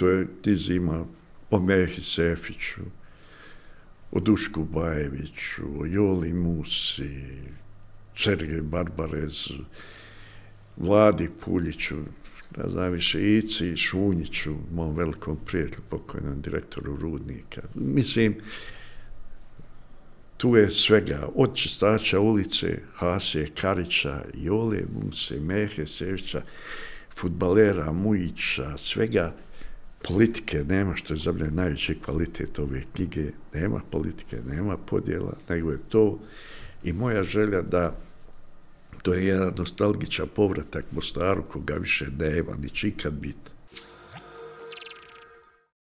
je tizima o Mehi Sefiću, o Dušku Bajeviću, o Joli Musi, Sergej Barbarezu, Vladi Puljiću, ne znam više, Ici Šunjiću, mom velikom prijatelju, pokojnom direktoru Rudnika. Mislim, tu je svega, od čistača ulice, Hasije, Karića, Jole, Muse, Mehe, Sevića, futbalera, Mujića, svega, politike nema, što je za mene najveći kvalitet ove knjige, nema politike, nema podjela, nego je to i moja želja da to je jedan nostalgičan povratak Mostaru koga više nema, ni će ikad biti.